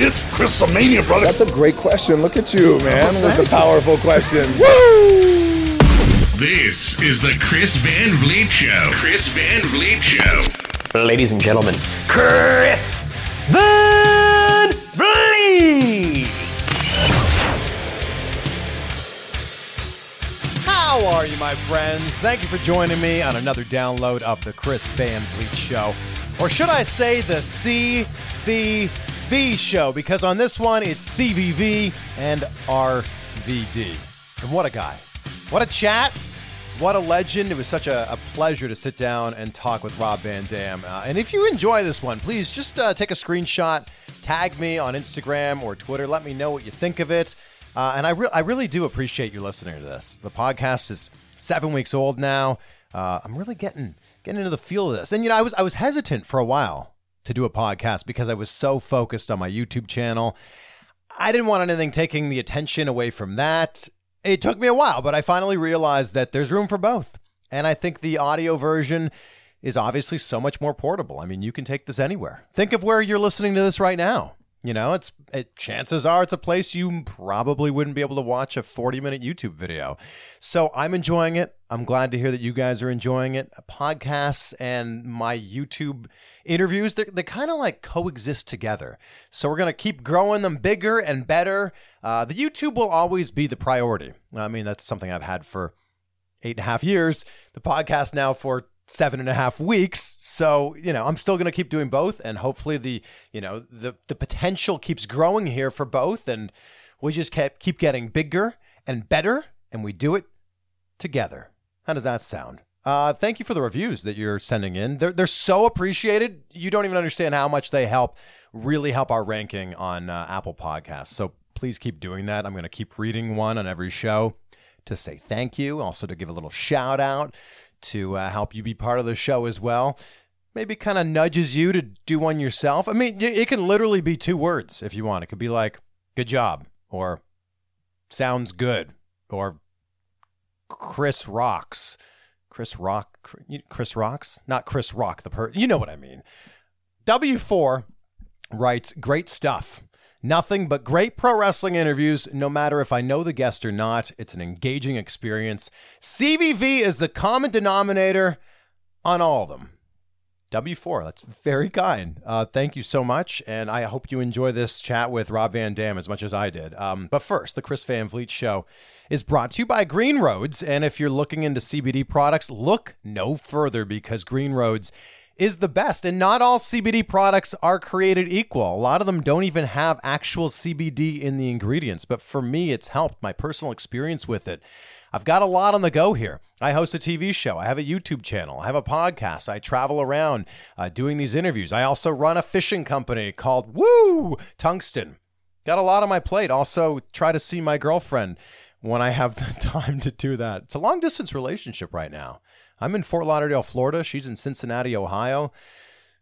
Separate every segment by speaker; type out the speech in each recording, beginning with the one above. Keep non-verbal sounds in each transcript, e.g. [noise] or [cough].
Speaker 1: It's Chris Mania, brother.
Speaker 2: That's a great question. Look at you, man, with the powerful questions.
Speaker 3: This is the Chris Van Vliet Show. Chris Van Vliet Show.
Speaker 4: Ladies and gentlemen, Chris Van Vliet.
Speaker 5: How are you, my friends? Thank you for joining me on another download of the Chris Van Vliet Show. Or should I say the C the CVV Show? Because on this one, it's CVV and RVD. And what a guy. What a chat. What a legend. It was such a, a pleasure to sit down and talk with Rob Van Dam. Uh, and if you enjoy this one, please just uh, take a screenshot, tag me on Instagram or Twitter. Let me know what you think of it. Uh, and I, re- I really do appreciate you listening to this. The podcast is seven weeks old now. Uh, I'm really getting getting into the feel of this. And you know, I was I was hesitant for a while to do a podcast because I was so focused on my YouTube channel. I didn't want anything taking the attention away from that. It took me a while, but I finally realized that there's room for both. And I think the audio version is obviously so much more portable. I mean, you can take this anywhere. Think of where you're listening to this right now. You know, it's it, chances are it's a place you probably wouldn't be able to watch a 40 minute YouTube video. So I'm enjoying it. I'm glad to hear that you guys are enjoying it. Podcasts and my YouTube interviews, they they kind of like coexist together. So we're going to keep growing them bigger and better. Uh, the YouTube will always be the priority. I mean, that's something I've had for eight and a half years. The podcast now for seven and a half weeks. So, you know, I'm still going to keep doing both. And hopefully the, you know, the, the potential keeps growing here for both. And we just kept, keep getting bigger and better. And we do it together. How does that sound? Uh, thank you for the reviews that you're sending in. They're, they're so appreciated. You don't even understand how much they help, really help our ranking on uh, Apple Podcasts. So please keep doing that. I'm going to keep reading one on every show to say thank you, also to give a little shout out to uh, help you be part of the show as well. Maybe kind of nudges you to do one yourself. I mean, it can literally be two words if you want. It could be like, good job, or sounds good, or Chris rocks. Chris Rock, Chris rocks, not Chris Rock, the per, you know what I mean. W4 writes, great stuff. Nothing but great pro wrestling interviews, no matter if I know the guest or not. It's an engaging experience. CVV is the common denominator on all of them. W4, that's very kind. Uh, thank you so much. And I hope you enjoy this chat with Rob Van Dam as much as I did. Um, but first, the Chris Van Vliet Show is brought to you by Green Roads. And if you're looking into CBD products, look no further because Green Roads is the best. And not all CBD products are created equal. A lot of them don't even have actual CBD in the ingredients. But for me, it's helped my personal experience with it. I've got a lot on the go here. I host a TV show. I have a YouTube channel. I have a podcast. I travel around uh, doing these interviews. I also run a fishing company called Woo Tungsten. Got a lot on my plate. Also, try to see my girlfriend when I have the [laughs] time to do that. It's a long distance relationship right now. I'm in Fort Lauderdale, Florida. She's in Cincinnati, Ohio.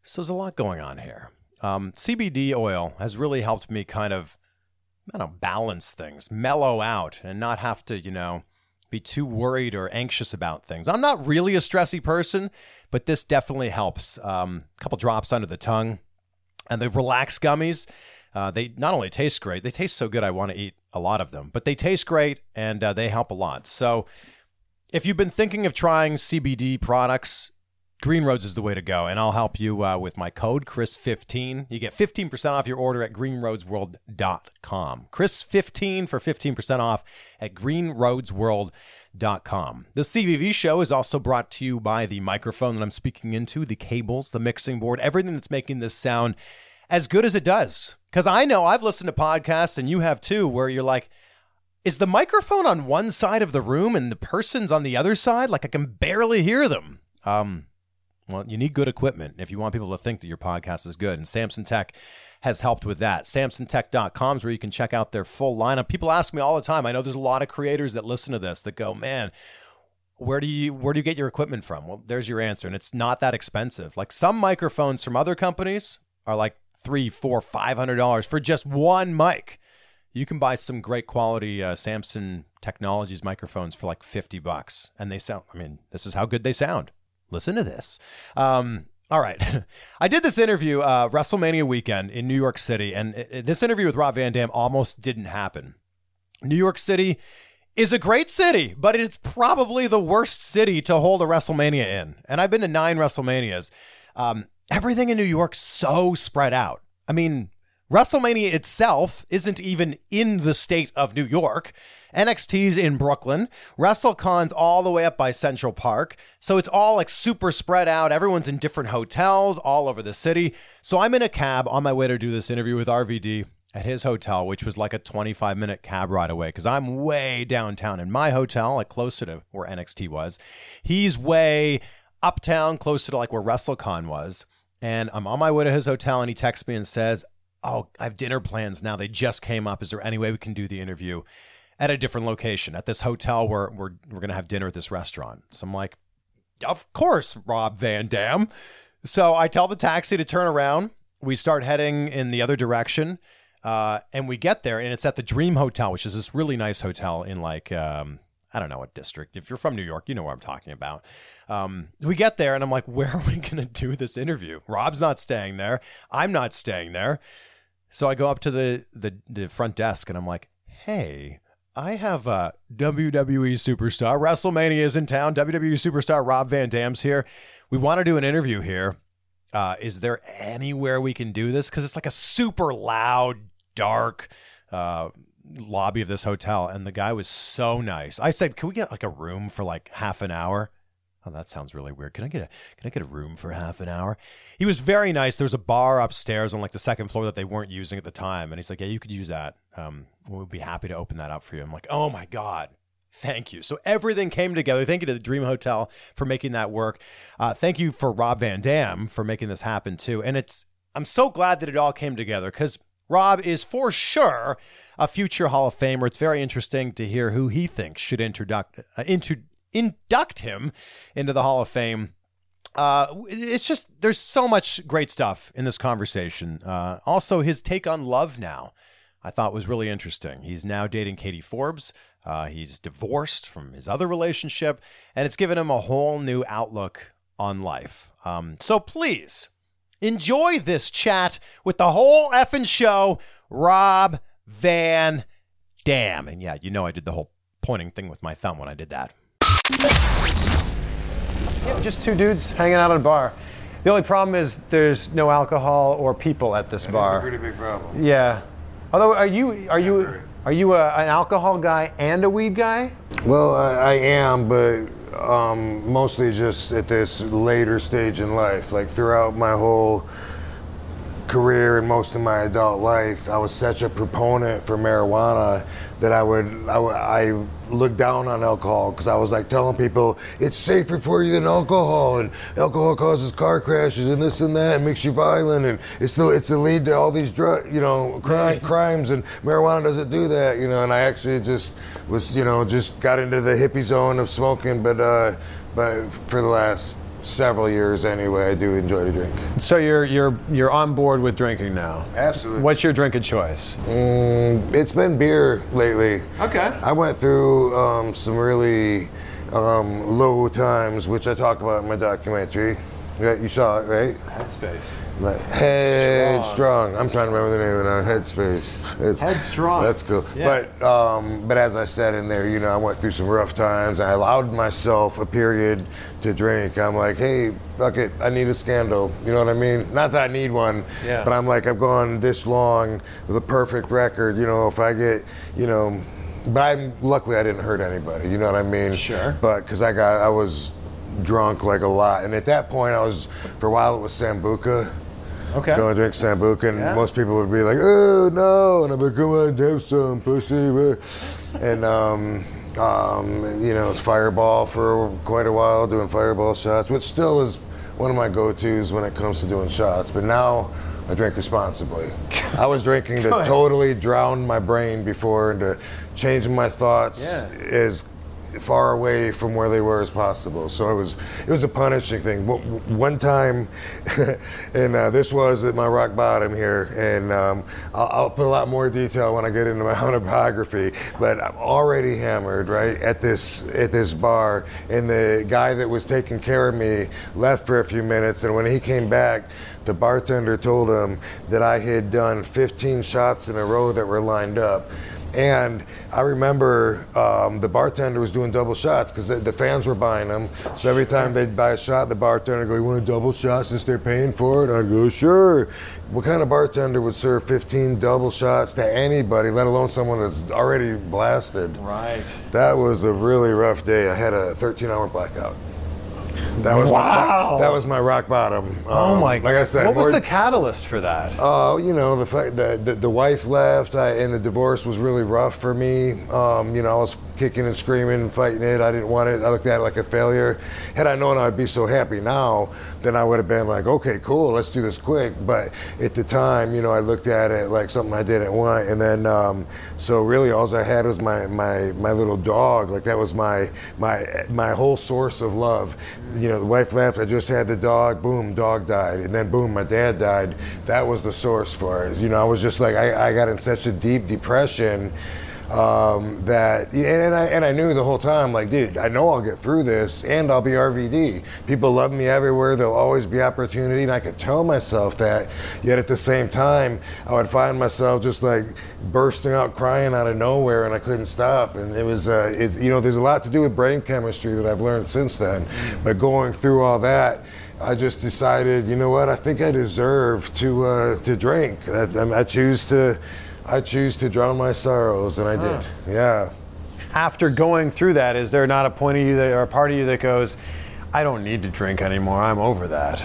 Speaker 5: So there's a lot going on here. Um, CBD oil has really helped me kind of, I don't know, balance things, mellow out, and not have to, you know, be too worried or anxious about things. I'm not really a stressy person, but this definitely helps. Um, a couple drops under the tongue, and the relax gummies. Uh, they not only taste great, they taste so good. I want to eat a lot of them, but they taste great and uh, they help a lot. So, if you've been thinking of trying CBD products, Green Roads is the way to go, and I'll help you uh, with my code Chris15. You get 15% off your order at greenroadsworld.com. Chris15 for 15% off at greenroadsworld.com. The CVV show is also brought to you by the microphone that I'm speaking into, the cables, the mixing board, everything that's making this sound as good as it does. Because I know I've listened to podcasts, and you have too, where you're like, is the microphone on one side of the room and the person's on the other side? Like I can barely hear them. Um, Well, you need good equipment if you want people to think that your podcast is good. And Samson Tech has helped with that. SamsonTech.com is where you can check out their full lineup. People ask me all the time. I know there's a lot of creators that listen to this that go, man, where do you where do you get your equipment from? Well, there's your answer, and it's not that expensive. Like some microphones from other companies are like three, four, five hundred dollars for just one mic. You can buy some great quality uh, Samson Technologies microphones for like fifty bucks, and they sound. I mean, this is how good they sound. Listen to this. Um, all right. [laughs] I did this interview uh, WrestleMania weekend in New York City, and it- it- this interview with Rob Van Dam almost didn't happen. New York City is a great city, but it's probably the worst city to hold a WrestleMania in. And I've been to nine WrestleManias. Um, everything in New York's so spread out. I mean, WrestleMania itself isn't even in the state of New York. NXT's in Brooklyn. WrestleCon's all the way up by Central Park. So it's all like super spread out. Everyone's in different hotels all over the city. So I'm in a cab on my way to do this interview with RVD at his hotel, which was like a 25 minute cab ride away because I'm way downtown in my hotel, like closer to where NXT was. He's way uptown, closer to like where WrestleCon was. And I'm on my way to his hotel, and he texts me and says, Oh, I have dinner plans now. They just came up. Is there any way we can do the interview at a different location at this hotel where we're, we're going to have dinner at this restaurant? So I'm like, Of course, Rob Van Dam. So I tell the taxi to turn around. We start heading in the other direction. Uh, and we get there, and it's at the Dream Hotel, which is this really nice hotel in like, um, I don't know what district. If you're from New York, you know what I'm talking about. Um, we get there, and I'm like, where are we going to do this interview? Rob's not staying there. I'm not staying there. So I go up to the, the, the front desk, and I'm like, hey, I have a WWE superstar. WrestleMania is in town. WWE superstar Rob Van Dam's here. We want to do an interview here. Uh, is there anywhere we can do this? Because it's like a super loud, dark uh, lobby of this hotel. And the guy was so nice. I said, "Can we get like a room for like half an hour?" Oh, that sounds really weird. Can I get a Can I get a room for half an hour? He was very nice. There was a bar upstairs on like the second floor that they weren't using at the time, and he's like, "Yeah, you could use that. Um, we'll be happy to open that up for you." I'm like, "Oh my god." Thank you. So everything came together. Thank you to the Dream Hotel for making that work. Uh, thank you for Rob Van Dam for making this happen too. And it's I'm so glad that it all came together because Rob is for sure a future Hall of Famer. It's very interesting to hear who he thinks should introduct uh, into induct him into the Hall of Fame. Uh, it's just there's so much great stuff in this conversation. Uh, also, his take on love now, I thought was really interesting. He's now dating Katie Forbes. Uh, he's divorced from his other relationship, and it's given him a whole new outlook on life. Um, so please enjoy this chat with the whole effing show, Rob Van Dam. And yeah, you know I did the whole pointing thing with my thumb when I did that.
Speaker 1: Yeah, just two dudes hanging out at a bar. The only problem is there's no alcohol or people at this bar.
Speaker 2: That's a pretty big problem.
Speaker 1: Yeah. Although, are you are you are you a, an alcohol guy and a weed guy?
Speaker 2: Well, I, I am, but um, mostly just at this later stage in life. Like throughout my whole career and most of my adult life, I was such a proponent for marijuana that I would I, I looked down on alcohol because I was like telling people it's safer for you than alcohol, and alcohol causes car crashes and this and that, and makes you violent, and it's the it's the lead to all these drug you know crime, crimes, and marijuana doesn't do that, you know. And I actually just was you know just got into the hippie zone of smoking, but uh, but for the last several years anyway, I do enjoy to drink.
Speaker 1: So you're you're you're on board with drinking now.
Speaker 2: Absolutely.
Speaker 1: What's your drink of choice?
Speaker 2: Mm, it's been beer lately.
Speaker 1: Okay.
Speaker 2: I went through um, some really um, low times, which I talk about in my documentary. Yeah, you saw it, right?
Speaker 1: Headspace.
Speaker 2: Like Headstrong. I'm trying to remember the name of it now. Headspace. It's,
Speaker 1: Headstrong.
Speaker 2: That's cool.
Speaker 1: Yeah.
Speaker 2: But um, but as I said in there, you know, I went through some rough times. I allowed myself a period to drink. I'm like, hey, fuck it, I need a scandal. You know what I mean? Not that I need one,
Speaker 1: Yeah.
Speaker 2: but I'm like, I've gone this long with a perfect record. You know, if I get, you know. But I'm luckily I didn't hurt anybody. You know what I mean?
Speaker 1: Sure.
Speaker 2: But because I got I was drunk like a lot, and at that point I was for a while it was sambuca.
Speaker 1: Okay.
Speaker 2: Go and drink sambuca, and
Speaker 1: Yeah.
Speaker 2: most people would be like, "Oh no," and I'm like, "Come on, have some pussy," and um, um, you know, it's Fireball for quite a while, doing Fireball shots, which still is one of my go-tos when it comes to doing shots. But now I drink responsibly. [laughs] I was drinking to totally drown my brain before and to changing my thoughts
Speaker 5: Yeah.
Speaker 2: as far away from where they were as possible. So it was it was a punishing thing. One time, [laughs] and uh, this was at my rock bottom here, and um, I'll, I'll put a lot more detail when I get into my [laughs] autobiography. But I'm already hammered right at this at this bar, and the guy that was taking care of me left for a few minutes, and when he came back. The bartender told him that I had done 15 shots in a row that were lined up. And I remember um, the bartender was doing double shots because the, the fans were buying them. So every time they'd buy a shot, the bartender would go, "You want a double shot since they're paying for it?" I'd go, "Sure." What kind of bartender would serve 15 double shots to anybody, let alone someone that's already blasted?
Speaker 5: Right.
Speaker 2: That was a really rough day. I had a 13-hour blackout. That was
Speaker 5: Wow.
Speaker 2: My, that was my rock bottom.
Speaker 5: Oh
Speaker 2: Um,
Speaker 5: my!
Speaker 2: Like I said,
Speaker 5: what was
Speaker 2: more-
Speaker 5: the catalyst for that?
Speaker 2: uh, you know, the fact that the, the wife left I, and the divorce was really rough for me. Um, you know, I was kicking and screaming and fighting it. I didn't want it. I looked at it like a failure. Had I known I'd be so happy now, then I would have been like, okay, cool, let's do this quick. But at the time, you know, I looked at it like something I didn't want. And then, um, so really, all I had was my, my, my little dog. Like that was my, my, my whole source of love. You know, the wife left. I just had the dog. Boom, dog died. And then boom, my dad died. That was the source for it. You know, I was just like, I, I got in such a deep depression um, that and I and I knew the whole time like dude I know I'll get through this and I'll be RVD people love me everywhere. There'll always be opportunity. And I could tell myself that yet at the same time I would find myself just like bursting out crying out of nowhere and I couldn't stop. And it was uh, it, you know there's a lot to do with brain chemistry that I've learned since then. But going through all that I just decided, you know what? I think I deserve to uh, to drink. I, I choose to, I choose to drown my sorrows, and I did. Yeah.
Speaker 5: After going through that, is there not a point of you that, or a part of you that goes, "I don't need to drink anymore. I'm over that."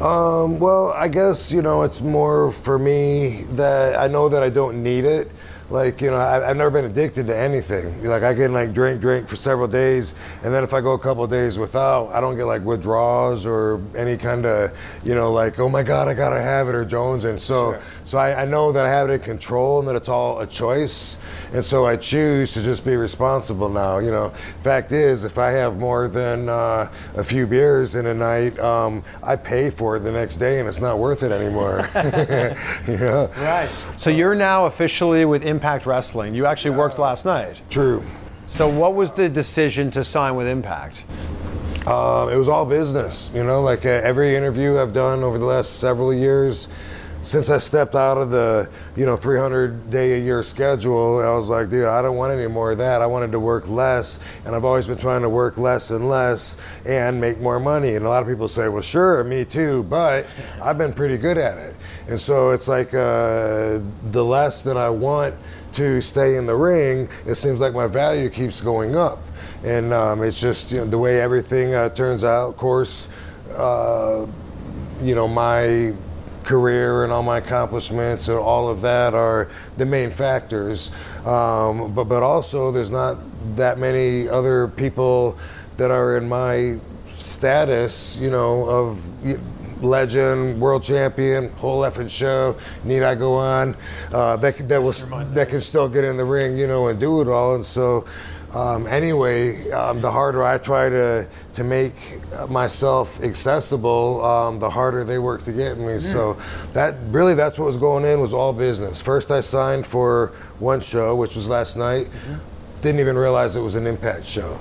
Speaker 2: Um, well, I guess you know it's more for me that I know that I don't need it. Like you know, I, I've never been addicted to anything. Like I can like drink, drink for several days, and then if I go a couple of days without, I don't get like withdrawals or any kind of you know like oh my god I gotta have it or Jones. And so so I, I know that I have it in control and that it's all a choice. And so I choose to just be responsible now. You know, fact is, if I have more than uh, a few beers in a night, um, I pay for it the next day, and it's not worth it anymore. [laughs] [laughs] [laughs] you know?
Speaker 5: Right. So you're now officially with Impact Wrestling. You actually worked last night.
Speaker 2: True.
Speaker 5: So what was the decision to sign with Impact?
Speaker 2: Um, it was all business, you know. Like uh, every interview I've done over the last several years, since I stepped out of the, you know, 300 day a year schedule, I was like, dude, I don't want any more of that. I wanted to work less, and I've always been trying to work less and less and make more money. And a lot of people say, well, sure, me too, but I've been pretty good at it. And so it's like uh, the less that I want to stay in the ring, it seems like my value keeps going up. And um, it's just you know, the way everything uh, turns out. Of course, uh, you know, my career and all my accomplishments and all of that are the main factors. Um, but, but also, there's not that many other people that are in my status, you know, of legend, world champion, whole effing show. Need I go on? Uh, that that was that can still get in the ring, you know, and do it all. And so, um, anyway, um, the harder I try to to make myself accessible, um, the harder they work to get me. So that really that's what was going in was all business. First, I signed for one show, which was last night. Didn't even realize it was an Impact show.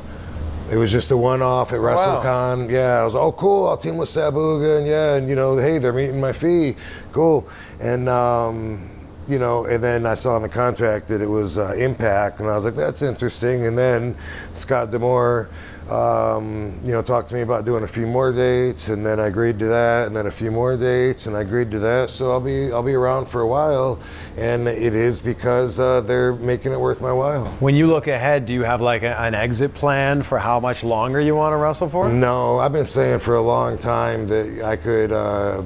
Speaker 2: It was just a one-off at WrestleCon. Yeah, I was oh cool. I'll team with Sabuga and yeah, and you know, hey, they're meeting my fee. Cool. And um, you know, and then I saw in the contract that it was uh, Impact, and I was like, that's interesting. And then Scott D'Amore, um, you know, talked to me about doing a few more dates, and then I agreed to that, and then a few more dates, and I agreed to that. So I'll be I'll be around for a while, and it is because uh, they're making it worth my while.
Speaker 5: When you look ahead, do you have like a, an exit plan for how much longer you want to wrestle for?
Speaker 2: No, I've been saying for a long time that I could. Uh,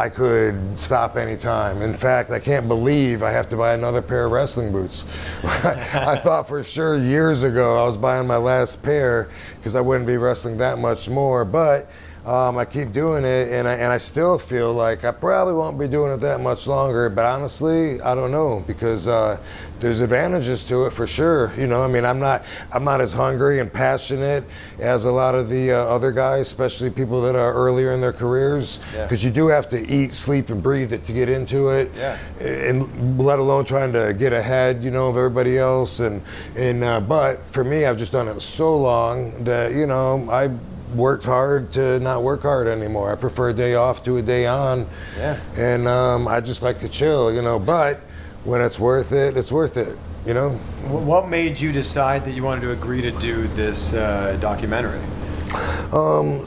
Speaker 2: I could stop anytime. In fact, I can't believe I have to buy another pair of wrestling boots. [laughs] I thought for sure years ago I was buying my last pair because I wouldn't be wrestling that much more. But Um, I keep doing it, and I, and I still feel like I probably won't be doing it that much longer. But honestly, I don't know because uh, there's advantages to it for sure. You know, I mean, I'm not I'm not as hungry and passionate as a lot of the uh, other guys, especially people that are earlier in their careers,
Speaker 1: Yeah.
Speaker 2: because you do have to eat, sleep, and breathe it to get into it.
Speaker 1: Yeah.
Speaker 2: And let alone trying to get ahead, you know, of everybody else. And and uh, but for me, I've just done it so long that you know I worked hard to not work hard anymore. I prefer a day off to a day on.
Speaker 1: Yeah.
Speaker 2: And um, I just like to chill, you know. But when it's worth it, it's worth it, you know.
Speaker 1: What made you decide that you wanted to agree to do this uh, documentary?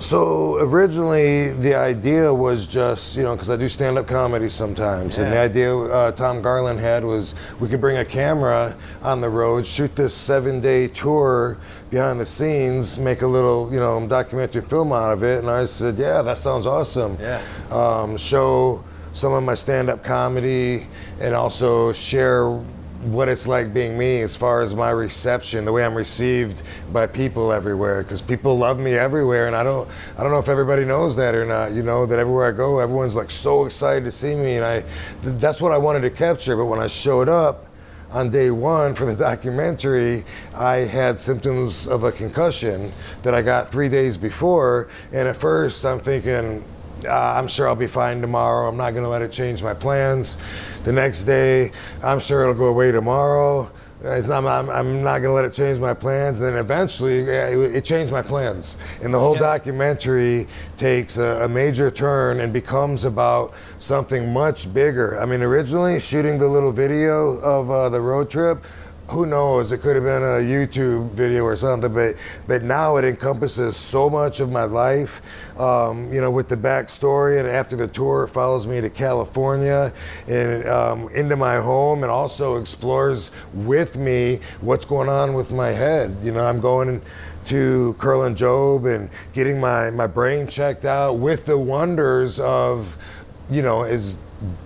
Speaker 2: So originally, the idea was just you know because I do stand up comedy sometimes, and the idea uh, Tom Garland had was we could bring a camera on the road, shoot this seven day tour behind the scenes, make a little you know documentary film out of it, and I said, yeah, that sounds awesome.
Speaker 1: Yeah.
Speaker 2: Um, show some of my stand up comedy, and also share what it's like being me as far as my reception, the way I'm received by people everywhere. Because people love me everywhere, and I don't, I don't know if everybody knows that or not. You know that everywhere I go, everyone's like so excited to see me, and I, th- that's what I wanted to capture. But when I showed up on day one for the [laughs] documentary, I had symptoms of a concussion that I got three days before, and at first I'm thinking. Uh, I'm sure I'll be fine tomorrow. I'm not going to let it change my plans. The next day, I'm sure it'll go away tomorrow. It's not, I'm, I'm not going to let it change my plans. And then eventually, it, it changed my plans. And the whole documentary takes a, a major turn and becomes about something much bigger. I mean, originally, shooting the little video of uh, the road trip, who knows? It could have been a YouTube video or something, but but now it encompasses so much of my life. Um, you know, with the backstory, and after the tour, it follows me to California and um, into my home, and also explores with me what's going on with my head. You know, I'm going to Curl and Job and getting my my brain checked out with the wonders of, you know, is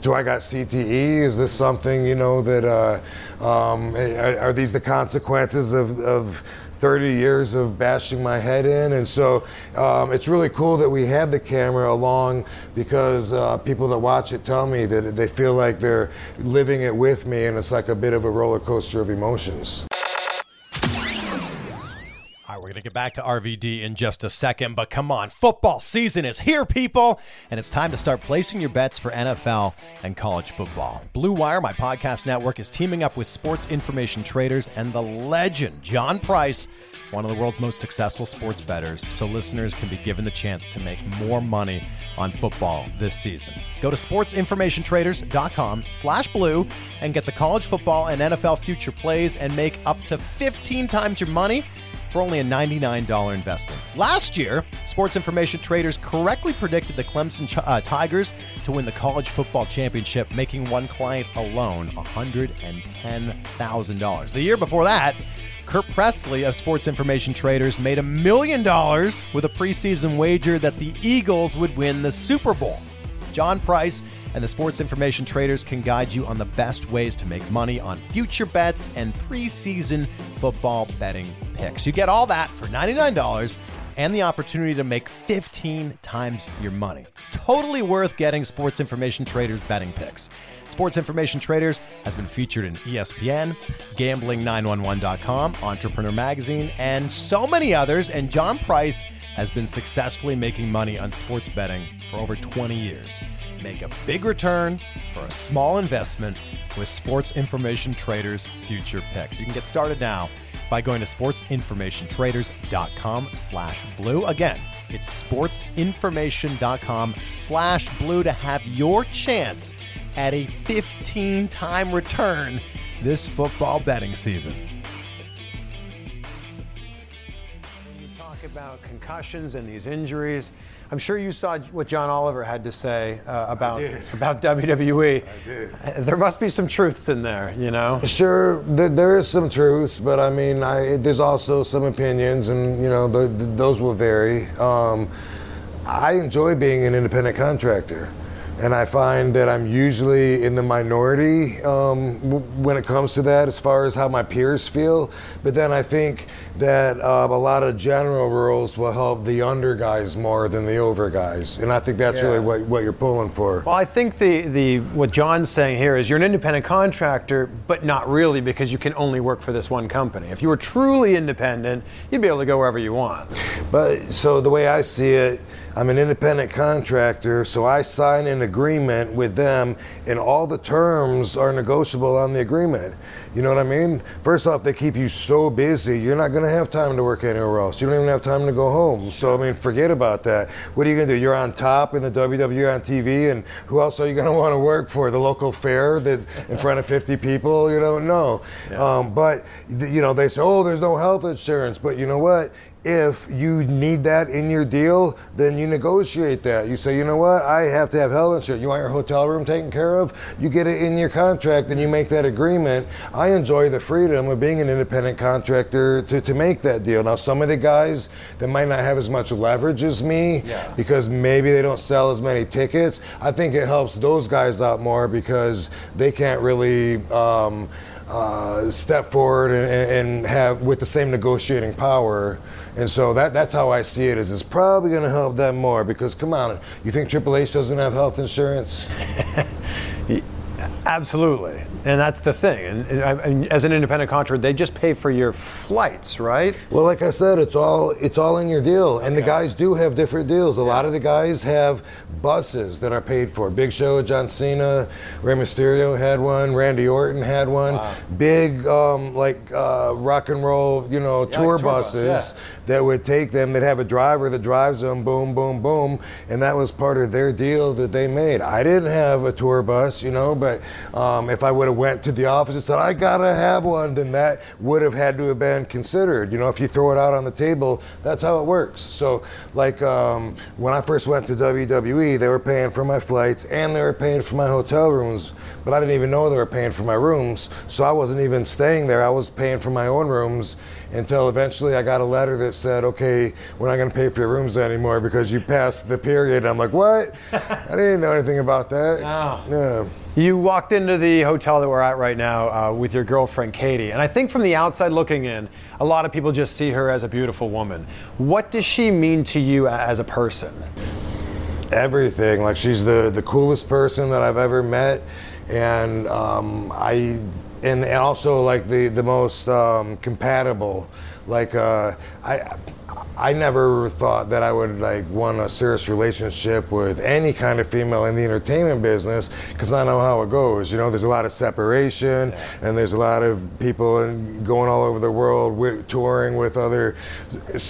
Speaker 2: do I got CTE? Is this something you know that uh, um, are, these the consequences of, of 30 years of bashing my head in? And so um, it's really cool that we had the camera along because uh, people that watch it tell me that they feel like they're living it with me, and it's like a bit of a roller coaster of emotions.
Speaker 5: Back to RVD in just a second, but come on, football season is here, people, and it's time to start placing your bets for NFL and college football. Blue Wire, my podcast network, is teaming up with sports information traders and the legend, John Price, one of the world's most successful sports bettors, so listeners can be given the chance to make more money on football this season. Go to sportsinformationtraders.com slash blue and get the college football and NFL future plays and make up to 15 times your money for only a $99 investment. Last year, Sports Information Traders correctly predicted the Clemson uh, Tigers to win the college football championship, making one client alone $110,000. The year before that, Kurt Presley of Sports Information Traders made a million dollars with a preseason wager that the Eagles would win the Super Bowl. John Price and the Sports Information Traders can guide you on the best ways to make money on future bets and preseason football betting picks. You get all that for $99 and the opportunity to make 15 times your money. It's totally worth getting Sports Information Traders betting picks. Sports Information Traders has been featured in ESPN, Gambling911.com, Entrepreneur Magazine, and so many others. And John Price has been successfully making money on sports betting for over 20 years. Make a big return for a small investment with Sports Information Traders future picks. You can get started now by going to sportsinformationtraders.com slash blue. Again, it's sportsinformation.com slash blue to have your chance at a 15 time return this football betting season.
Speaker 1: You talk about concussions and these injuries. I'm sure you saw what John Oliver had to say uh, about [laughs] about WWE.
Speaker 2: I did.
Speaker 1: There must be some truths in there, you know.
Speaker 2: Sure, th- there is some truth, but I mean, I, there's also some opinions, and you know, th th those will vary. Um, I enjoy being an independent contractor. And I find that I'm usually in the minority um, w- when it comes to that, as far as how my peers feel. But then I think that um, a lot of general rules will help the under guys more than the over guys, and I think that's really what, what you're pulling for.
Speaker 1: Well, I think the, the what John's saying here is you're an independent contractor, but not really because you can only work for this one company. If you were truly independent, you'd be able to go wherever you want.
Speaker 2: But so the way I see it, I'm an independent contractor, so I sign an agreement with them, and all the terms are negotiable on the agreement. You know what I mean? First off, they keep you so busy, you're not going to have time to work anywhere else. You don't even have time to go home. So, I mean, forget about that. What are you going to do? You're on top in the WWE on TV, and who else are you going [laughs] to want to work for? The local fair that in front of 50 people? You don't know, no. Um, but, you know, they say, oh, there's no health insurance. But you know what? If you need that in your deal, then you negotiate that. You say, you know what, I have to have health insurance. You want your hotel room taken care of? You get it in your contract and you make that agreement. I enjoy the freedom of being an independent contractor to, to make that deal. Now, some of the guys that might not have as much leverage as me because maybe they don't sell as many tickets, I think it helps those guys out more because they can't really. Um, uh, step forward and, and have with the same negotiating power. And so that that's how I see it. Is it's probably going to help them more because come on, you think Triple H doesn't have health insurance? [laughs]
Speaker 1: Absolutely. And that's the thing. And, and, and as an independent contractor, they just pay for your flights, right?
Speaker 2: Well, like I said, it's all it's all in your deal, and the guys do have different deals. A lot of the guys have buses that are paid for. Big Show, John Cena, Rey Mysterio had one. Randy Orton had one. Big um, like uh, rock and roll, you know, tour,
Speaker 1: tour bus,
Speaker 2: buses
Speaker 1: yeah.
Speaker 2: that would take them. They'd have a driver that drives them. Boom, boom, boom, and that was part of their deal that they made. I didn't have a tour bus, you know, but um, if I would have went to the office and said I gotta have one, then that would have had to have been considered. You know, if you throw it out on the table, that's how it works. So, like um, when I first went to WWE, they were paying for my flights and they were paying for my hotel rooms, but I didn't even know they were paying for my rooms. So I wasn't even staying there. I was paying for my own rooms until eventually I got a letter that said, "Okay, we're not going to pay for your rooms anymore because you passed the period." I'm like, "What? I didn't know anything about that." Yeah.
Speaker 1: You walked into the hotel that we're at right now uh, with your girlfriend Katie, and I think from the outside looking in, a lot of people just see her as a beautiful woman. What does she mean to you as a person?
Speaker 2: everything. Like she's the the coolest person that I've ever met, and um, I and, also like the the most um, compatible. Like uh, I. I never thought that I would like want a serious relationship with any kind of female in the entertainment business because I know how it goes. You know, there's a lot of separation, and there's a lot of people in, going all over the world with, touring with other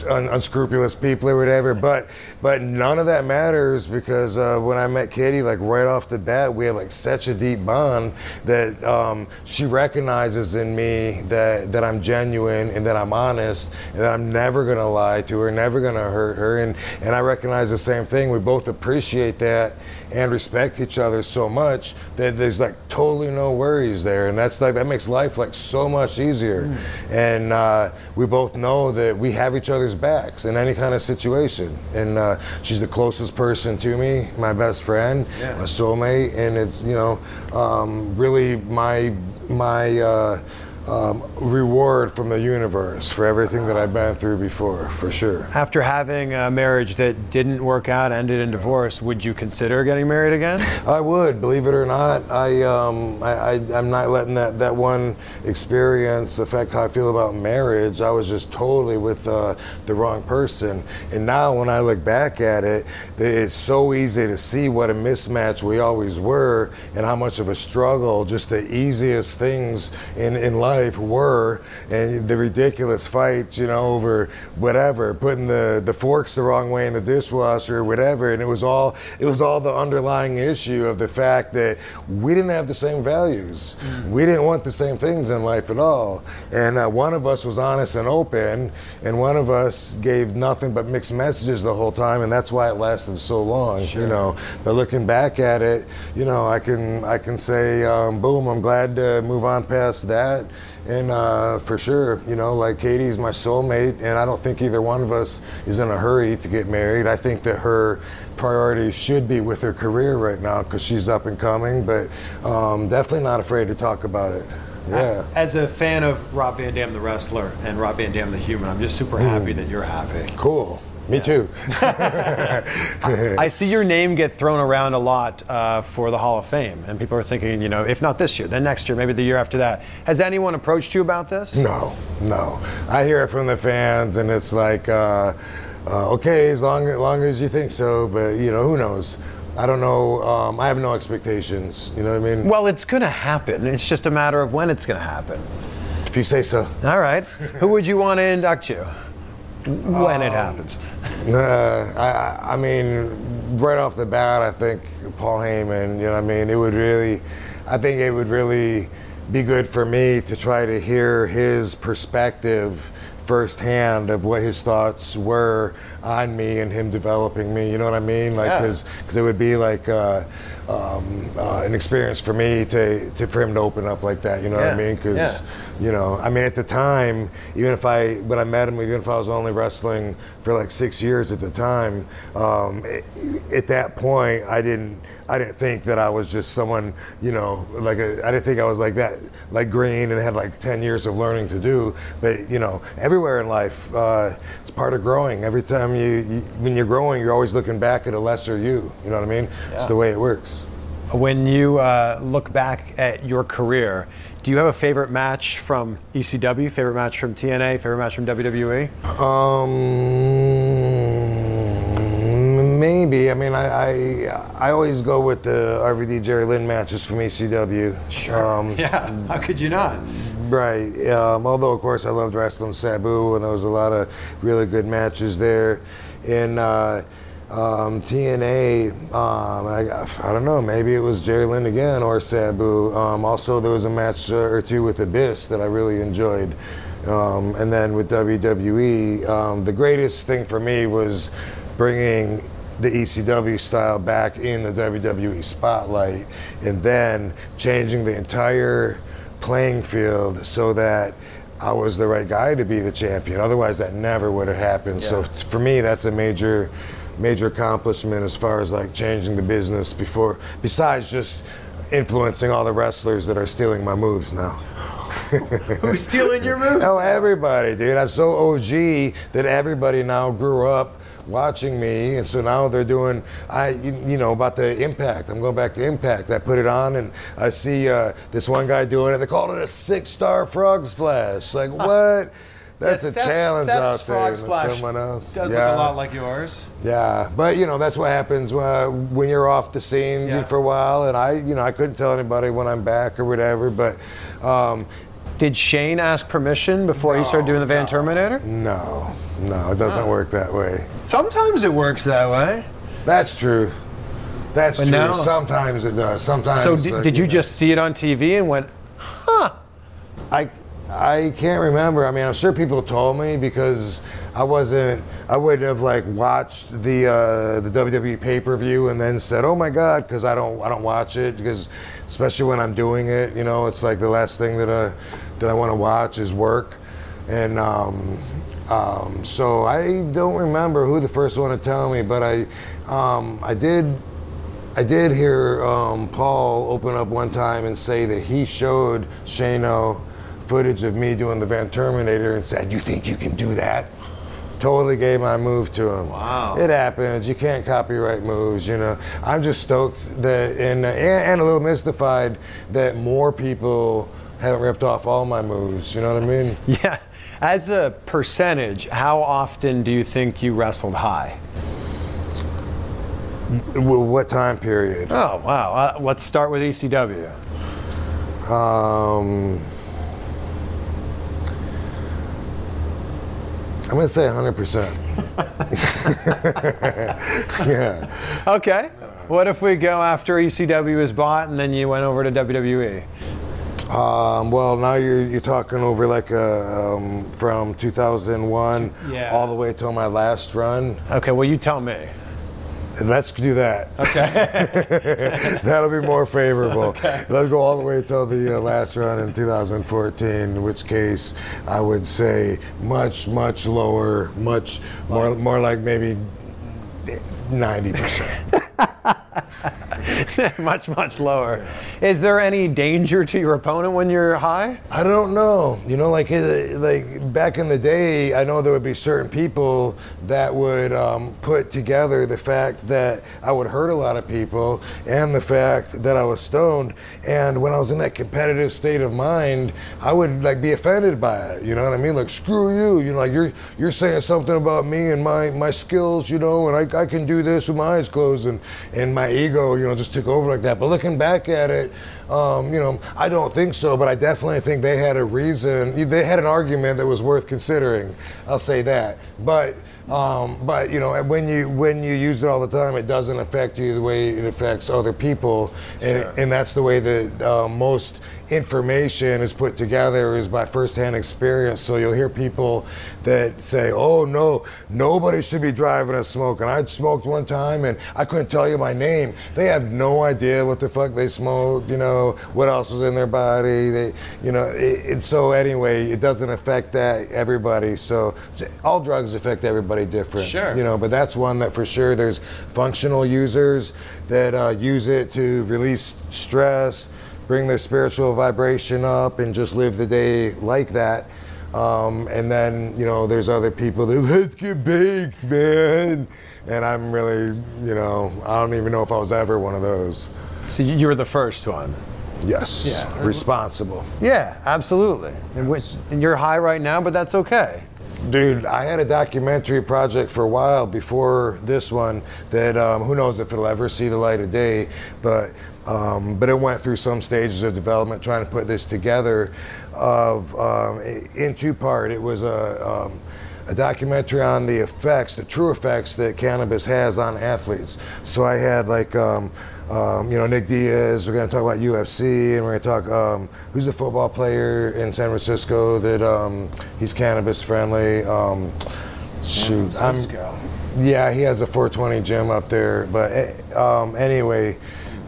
Speaker 2: un- unscrupulous people or whatever. But but none of that matters because uh, when I met Katie, like right off the bat, we had like such a deep bond that um, she recognizes in me that that I'm genuine and that I'm honest and that I'm never gonna lie to her, never gonna hurt her, and and I recognize the same thing. We both appreciate that and respect each other so much that there's like totally no worries there, and that's like that makes life like so much easier. And uh, we both know that we have each other's backs in any kind of situation. And uh, she's the closest person to me, my best friend, my soulmate, and it's you know um, really my my. Uh, um, reward from the universe for everything that I've been through before, for sure.
Speaker 1: After having a marriage that didn't work out, ended in divorce, would you consider getting married again? [laughs]
Speaker 2: I would, believe it or not. I, um, I, I, I'm not letting that, that one experience affect how I feel about marriage. I was just totally with uh, the wrong person. And now when I look back at it, it's so easy to see what a mismatch we always were and how much of a struggle just the easiest things in, in life were and the ridiculous fights, you know, over whatever, putting the, the forks the wrong way in the dishwasher or whatever. And it was all it was all the underlying issue of the fact that we didn't have the same values. We didn't want the same things in life at all. And uh, one of us was honest and open, and one of us gave nothing but mixed messages the whole time, and that's why it lasted so long. You know, but looking back at it, you know, I can I can say, um, boom, I'm glad to move on past that. And uh, for sure, you know, like Katie's my soulmate, and I don't think either one of us is in a hurry to get married. I think that her priorities should be with her career right now because she's up and coming, but um, definitely not afraid to talk about it. Yeah.
Speaker 1: As a fan of Rob Van Dam, the wrestler, and Rob Van Dam, the human, I'm just super happy that you're happy.
Speaker 2: Cool. Me too. [laughs]
Speaker 1: I see your name get thrown around a lot uh, for the Hall of Fame, and people are thinking, you know, if not this year, then next year, maybe the year after that. Has anyone approached you about this?
Speaker 2: No, no. I hear it from the fans, and it's like, uh, uh, okay, as long, as long as you think so, but you know, who knows? I don't know. Um, I have no expectations. You know what I mean?
Speaker 1: Well, it's going to happen. It's just a matter of when it's going to happen.
Speaker 2: If you say so.
Speaker 1: All right. Who would you want to induct you when it happens? [laughs]
Speaker 2: Uh, I, I mean, right off the bat, I think Paul Heyman. You know what I mean? It would really, I think it would really be good for me to try to hear his perspective firsthand of what his thoughts were on me and him developing me. You know what I mean? Like,
Speaker 1: Yeah.
Speaker 2: because it would be like uh, um, uh, an experience for me to, to for him to open up like that. You know what I mean? Because
Speaker 1: Yeah.
Speaker 2: you know, I mean, at the time, even if I when I met him, even if I was only wrestling for like six years at the time, um, it- at that point, I didn't. I didn't think that I was just someone, you know, like a, I didn't think I was like that, like green and had like 10 years of learning to do. But, you know, everywhere in life, uh, it's part of growing. Every time you, you, when you're growing, you're always looking back at a lesser you. You know what I mean? It's the way it works.
Speaker 1: When you uh, look back at your career, do you have a favorite match from ECW, favorite match from TNA, favorite match from? WWE?
Speaker 2: Um, maybe. I mean, I, I I always go with the RVD Jerry Lynn matches from ECW. Sure. Um, [laughs]
Speaker 1: Yeah, how could you not?
Speaker 2: Right. Um, although, of course, I loved wrestling Sabu, and there was a lot of really good matches there. In uh, um, TNA, um, I, I don't know, maybe it was Jerry Lynn again or Sabu. Um, also, there was a match uh, or two with Abyss that I really enjoyed. Um, and then with WWE, um, the greatest thing for me was bringing the ECW style back in the WWE spotlight and then changing the entire playing field so that I was the right guy to be the champion. Otherwise, that never would have happened. So
Speaker 1: Yeah.
Speaker 2: t- for me, that's a major, major accomplishment as far as like changing the business before, besides just influencing all the wrestlers that are stealing my moves now. [laughs]
Speaker 1: Who's stealing your moves?
Speaker 2: Oh, everybody, dude. I'm so OG that everybody now grew up watching me, and so now they're doing. I, you, you know, about the impact. I'm going back to impact. I put it on, and I see uh, this one guy doing it. They called it a six-star frog splash. Like [laughs] what? That's
Speaker 1: Yeah,
Speaker 2: a
Speaker 1: Seth's-
Speaker 2: challenge
Speaker 1: Seth's
Speaker 2: out there.
Speaker 1: Frog
Speaker 2: with
Speaker 1: Splash
Speaker 2: someone else.
Speaker 1: It does
Speaker 2: yeah.
Speaker 1: look a lot like yours.
Speaker 2: Yeah, but you know that's what happens uh, when you're off the scene
Speaker 1: Yeah.
Speaker 2: for a while, and I, you know, I couldn't tell anybody when I'm back or whatever. But um,
Speaker 1: Did Shane ask permission before he started doing the Van Terminator?
Speaker 2: no, no, it doesn't work that way.
Speaker 1: Sometimes it works that way.
Speaker 2: That's true. That's
Speaker 1: But
Speaker 2: true.
Speaker 1: now-
Speaker 2: Sometimes it does. Sometimes.
Speaker 1: So did,
Speaker 2: uh,
Speaker 1: did you
Speaker 2: know.
Speaker 1: just see it on TV and went, huh?
Speaker 2: I I can't remember. I mean, I'm sure people told me because I wasn't. I wouldn't have like watched the uh, the WWE pay per view and then said, "Oh my God," because I don't I don't watch it because especially when I'm doing it, you know, it's like the last thing that I that I want to watch is work, and um, um, so I don't remember who the first one to tell me, but I um, I did I did hear um, Paul open up one time and say that he showed Shane-O footage of me doing the Van Terminator and said, "You think you can do that?" Totally gave my move to him.
Speaker 1: Wow.
Speaker 2: It happens. You can't copyright moves. You know. I'm just stoked that, and and, and a little mystified that more people haven't ripped off all my moves. You know what I mean? [laughs]
Speaker 1: Yeah. As a percentage, how often do you think you wrestled high?
Speaker 2: W- What time period?
Speaker 1: Oh, wow. Uh, let's start with ECW.
Speaker 2: Um, I'm gonna say 100%. [laughs] yeah.
Speaker 1: Okay. What if we go after ECW is bought and then you went over to? WWE?
Speaker 2: Um, well, now you're you're talking over like a, um, from 2001
Speaker 1: Yeah.
Speaker 2: all the way till my last run.
Speaker 1: Okay, well, you tell me.
Speaker 2: Let's do that. Okay. [laughs] That'll be more favorable. [laughs] Let's go all the way till the uh, last run in 2014, in which case I would say much, much lower, much more, more like maybe 90%. [laughs] [laughs]
Speaker 1: much, much lower. Is there any danger to your opponent when you're high?
Speaker 2: I don't know. You know, like uh, like back in the day, I know there would be certain people that would um, put together the fact that I would hurt a lot of people and the fact that I was stoned. And when I was in that competitive state of mind, I would like be offended by it. You know what I mean? Like screw you. You know, like you're you're saying something about me and my my skills. You know, and I, I can do this with my eyes closed, and and my ego, you know, just took over like that. But looking back at it, um, you know, I don't think so, but I definitely think they had a reason. They had an argument that was worth considering. I'll say that. But um, but you know, when you when you use it all the time, it doesn't affect you the way it affects other people, and, and that's the way that uh, most information is put together is by firsthand experience. So you'll hear people that say, "Oh no, nobody should be driving a smoke and smoking." I smoked one time and I couldn't tell you my name. They have no idea what the fuck they smoked. You know what else was in their body. They, you know, it, and so anyway, it doesn't affect that everybody. So all drugs affect everybody different.
Speaker 1: Sure.
Speaker 2: You know, but that's one that for sure there's functional users that uh, use it to release stress bring their spiritual vibration up and just live the day like that. Um, and then, you know, there's other people that [laughs] let's get baked, man. And I'm really, you know, I don't even know if I was ever one of those.
Speaker 1: So you you were the first one.
Speaker 2: Yes.
Speaker 1: Yeah.
Speaker 2: Responsible.
Speaker 1: Yeah, absolutely. And, which, and you're high right now, but that's okay.
Speaker 2: Dude, I had a documentary project for a while before this one that um, who knows if it'll ever see the light of day, but um, but it went through some stages of development trying to put this together. Of um, in two part, it was a um, a documentary on the effects, the true effects that cannabis has on athletes. So I had like, um, you know, Nick Diaz. We're going to talk about UFC, and we're going to talk um, who's the football player in San Francisco that um, he's cannabis friendly. Um, shoot, I'm-
Speaker 1: Francisco.
Speaker 2: yeah, he has a 420 gym up there. But eh, um, anyway.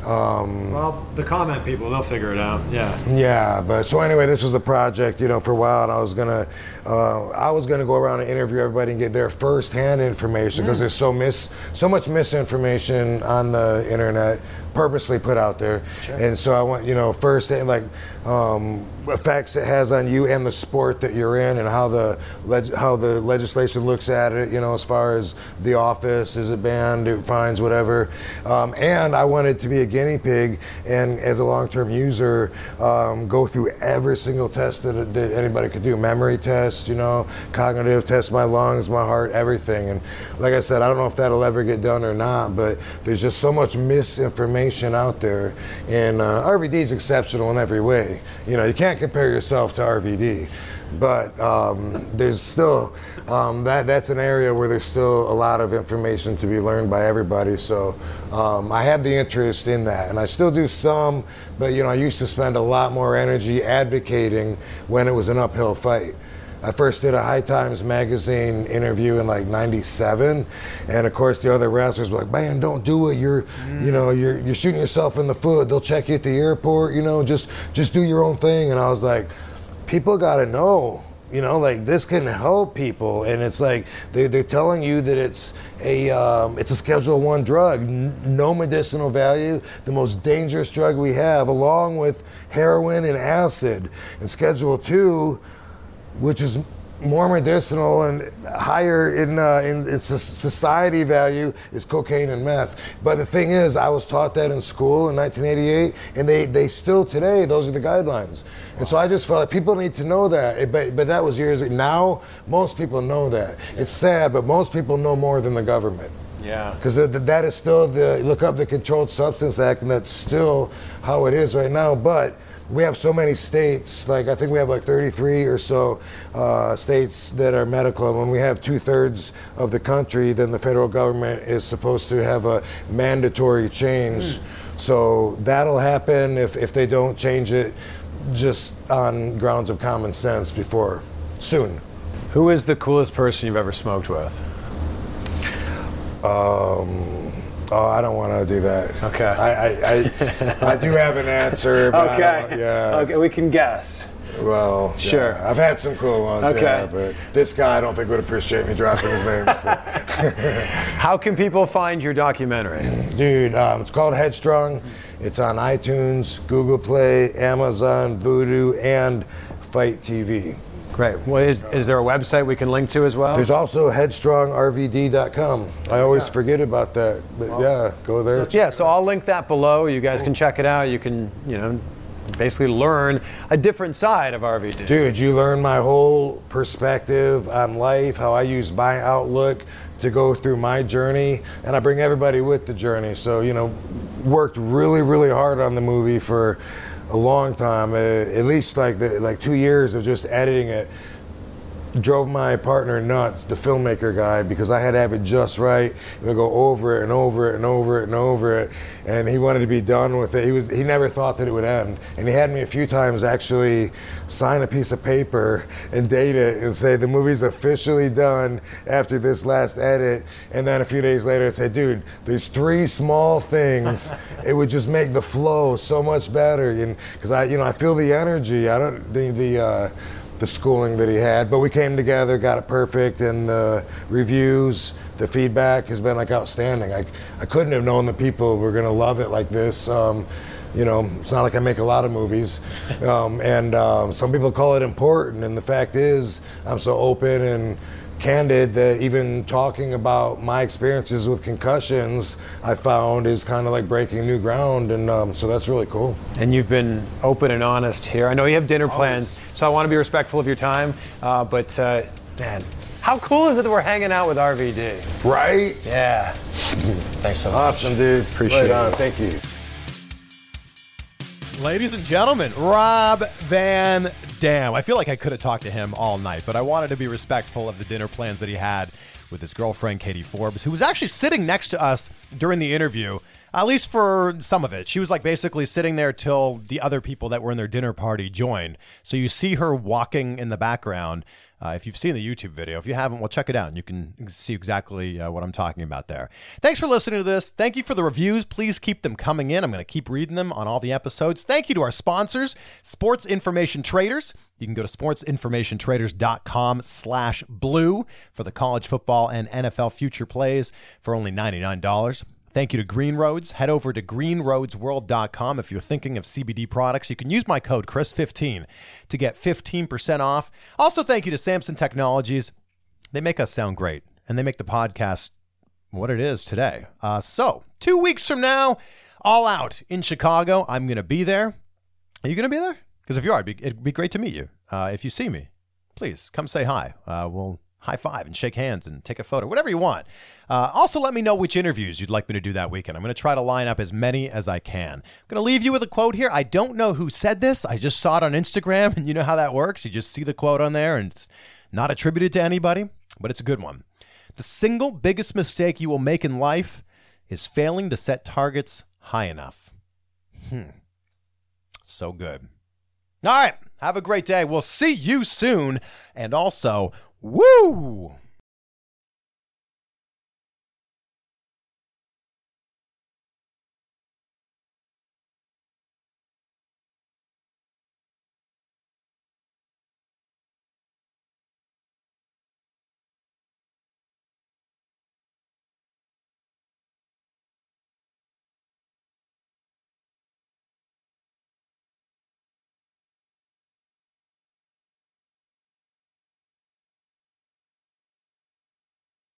Speaker 2: Um,
Speaker 1: Well, the comment people, they'll figure it out. Yeah.
Speaker 2: yeah, but so anyway, this was a project, you know, for a while, and I was gonna, uh, I was gonna go around and interview everybody and get their first-hand information because there's so mis, so much misinformation on the internet, purposely put out there, and so I want, you know, first like um, effects it has on you and the sport that you're in, and how the leg- how the legislation looks at it, you know, as far as the office is it banned, it fines, whatever, um, and I wanted to be a guinea pig and as a long-term user um, go through every single test that, that anybody could do memory you know cognitive tests my lungs my heart everything and like i said i don't know if that'll ever get done or not but there's just so much misinformation out there and uh, rvd is exceptional in every way you know you can't compare yourself to rvd but um, there's still um, that that's an area where there's still a lot of information to be learned by everybody. So um, I have the interest in that, and I still do some. But you know, I used to spend a lot more energy advocating when it was an uphill fight. I first did a High Times magazine interview in like '97, and of course the other wrestlers were like, "Man, don't do it. You're, you know, you're you're shooting yourself in the foot. They'll check you at the airport. You know, just just do your own thing." And I was like, people got to know you know like this can help people and it's like they, they're telling you that it's a um, it's a schedule one drug N- no medicinal value the most dangerous drug we have along with heroin and acid and schedule two which is more medicinal and higher in, uh, in its society value is cocaine and meth. But the thing is, I was taught that in school in 1988, and they, they still today, those are the guidelines. And so I just felt like people need to know that. It- But, but that was years ago. Now, most people know that. It's sad, but most people know more than the government.
Speaker 1: Yeah.
Speaker 2: Because that is still the look up the Controlled Substance Act, and that's still how it is right now. But we have so many states, like I think we have like 33 or so uh, states that are medical. And when we have two thirds of the country, then the federal government is supposed to have a mandatory change. So that'll happen if, if they don't change it just on grounds of common sense before soon.
Speaker 1: Who is the coolest person you've ever smoked with?
Speaker 2: Um, Oh, I don't want to do that.
Speaker 1: Okay.
Speaker 2: I I, I, I do have an answer.
Speaker 1: Okay.
Speaker 2: yeah.
Speaker 1: Okay, we can guess.
Speaker 2: Well, yeah.
Speaker 1: Sure.
Speaker 2: I've had some cool ones.
Speaker 1: Okay.
Speaker 2: Yeah, but this guy, I don't think would appreciate me dropping his name. so. [laughs]
Speaker 1: How can people find your documentary?
Speaker 2: Dude, um, it's called Headstrong. It's on iTunes, Google Play, Amazon, Vudu, and FITE TV.
Speaker 1: Great. Well, is, is there a website we can link to as well?
Speaker 2: There's also headstrongrvd.com. I always forget about that, but yeah, go there.
Speaker 1: Yeah, so I'll link that below. You guys can check it out. You can, you know, basically learn a different side of RVD.
Speaker 2: Dude, you learn my whole perspective on life, how I use my outlook to go through my journey, and I bring everybody with the journey. So, you know, worked really, really hard on the movie for a long time, uh, at least like the, like two years of just editing it. Drove my partner nuts, the filmmaker guy, because I had to have it just right. We go over it and over it and over it and over it, and he wanted to be done with it. He was he never thought that it would end, and he had me a few times actually sign a piece of paper and date it and say the movie's officially done after this last edit. And then a few days later, I said, dude, there's three small things. [laughs] it would just make the flow so much better, and because I you know I feel the energy. I don't the the. Uh, the schooling that he had. But we came together, got it perfect, and the reviews, the feedback has been like outstanding. I, I couldn't have known that people were going to love it like this. Um, you know, it's not like I make a lot of movies, [laughs] um, and um, some people call it important. And the fact is, I'm so open and candid that even talking about my experiences with concussions, I found is kind of like breaking new ground, and um, so that's really cool.
Speaker 1: And you've been open and honest here. I know you have dinner plans, so I want to be respectful of your time. Uh, but uh, man, how cool is it that we're hanging out with RVD?
Speaker 2: Right?
Speaker 1: Yeah. Thanks so much.
Speaker 2: Awesome, dude.
Speaker 1: Appreciate
Speaker 2: Right on.
Speaker 1: it.
Speaker 2: Thank you.
Speaker 5: Ladies and gentlemen, Rob Van Dam. I feel like I could have talked to him all night, but I wanted to be respectful of the dinner plans that he had with his girlfriend, Katie Forbes, who was actually sitting next to us during the interview, at least for some of it. She was like basically sitting there till the other people that were in their dinner party joined. So you see her walking in the background. Uh, if you've seen the YouTube video, if you haven't, well, check it out and you can see exactly uh, what I'm talking about there. Thanks for listening to this. Thank you for the reviews. Please keep them coming in. I'm going to keep reading them on all the episodes. Thank you to our sponsors, Sports Information Traders. You can go to sportsinformationtraders.com slash blue for the college football and NFL future plays for only $99. Thank you to Green Roads. Head over to greenroadsworld.com if you're thinking of CBD products. You can use my code Chris15 to get 15% off. Also, thank you to Samson Technologies. They make us sound great, and they make the podcast what it is today. Uh, so, two weeks from now, all out in Chicago. I'm going to be there. Are you going to be there? Because if you are, it'd be, it'd be great to meet you. Uh, if you see me, please come say hi. Uh, we'll high five and shake hands and take a photo, whatever you want. Uh, also, let me know which interviews you'd like me to do that weekend. I'm going to try to line up as many as I can. I'm going to leave you with a quote here. I don't know who said this. I just saw it on Instagram, [laughs] and you know how that works. You just see the quote on there, and it's not attributed to anybody, but it's a good one. The single biggest mistake you will make in life is failing to set targets high enough. Hmm. So good. All right. Have a great day. We'll see you soon. And also, woo!